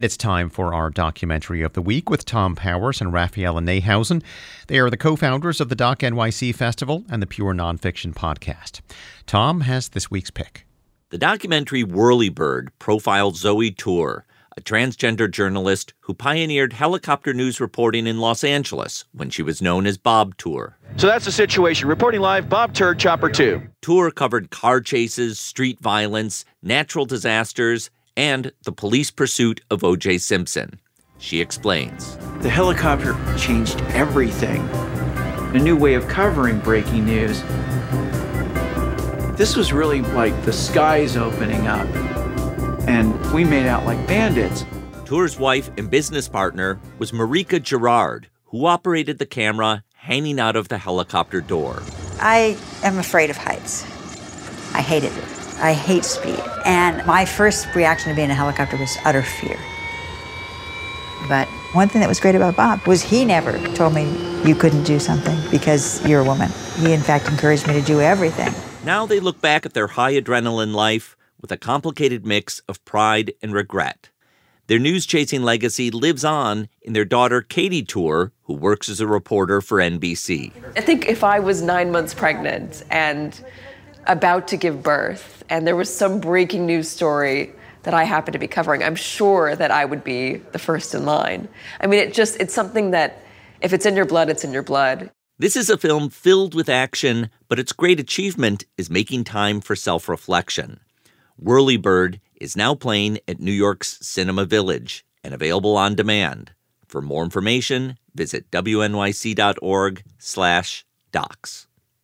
It's time for our documentary of the week with Tom Powers and Raphaela Neihausen. They are the co founders of the Doc NYC Festival and the Pure Nonfiction Podcast. Tom has this week's pick. The documentary Whirlybird profiled Zoey Tur, a transgender journalist who pioneered helicopter news reporting in Los Angeles when she was known as Bob Tur. So that's the situation. Reporting live, Bob Tur, Chopper 2. Tur covered car chases, street violence, natural disasters, and the police pursuit of O.J. Simpson. She explains. The helicopter changed everything. A new way of covering breaking news. This was really like the skies opening up, and we made out like bandits. Tur's wife and business partner was Marika Gerrard, who operated the camera hanging out of the helicopter door. I am afraid of heights. I hated it. I hate speed. And my first reaction to being in a helicopter was utter fear. But one thing that was great about Bob was he never told me you couldn't do something because you're a woman. He, in fact, encouraged me to do everything. Now they look back at their high adrenaline life with a complicated mix of pride and regret. Their news chasing legacy lives on in their daughter Katie Tur, who works as a reporter for NBC. I think if I was nine months pregnant and about to give birth and there was some breaking news story that I happened to be covering, I'm sure that I would be the first in line. I mean, it just, it's something that if it's in your blood, it's in your blood. This is a film filled with action, but its great achievement is making time for self reflection. Whirlybird is now playing at New York's Cinema Village and available on demand. For more information, visit wnyc.org/docs.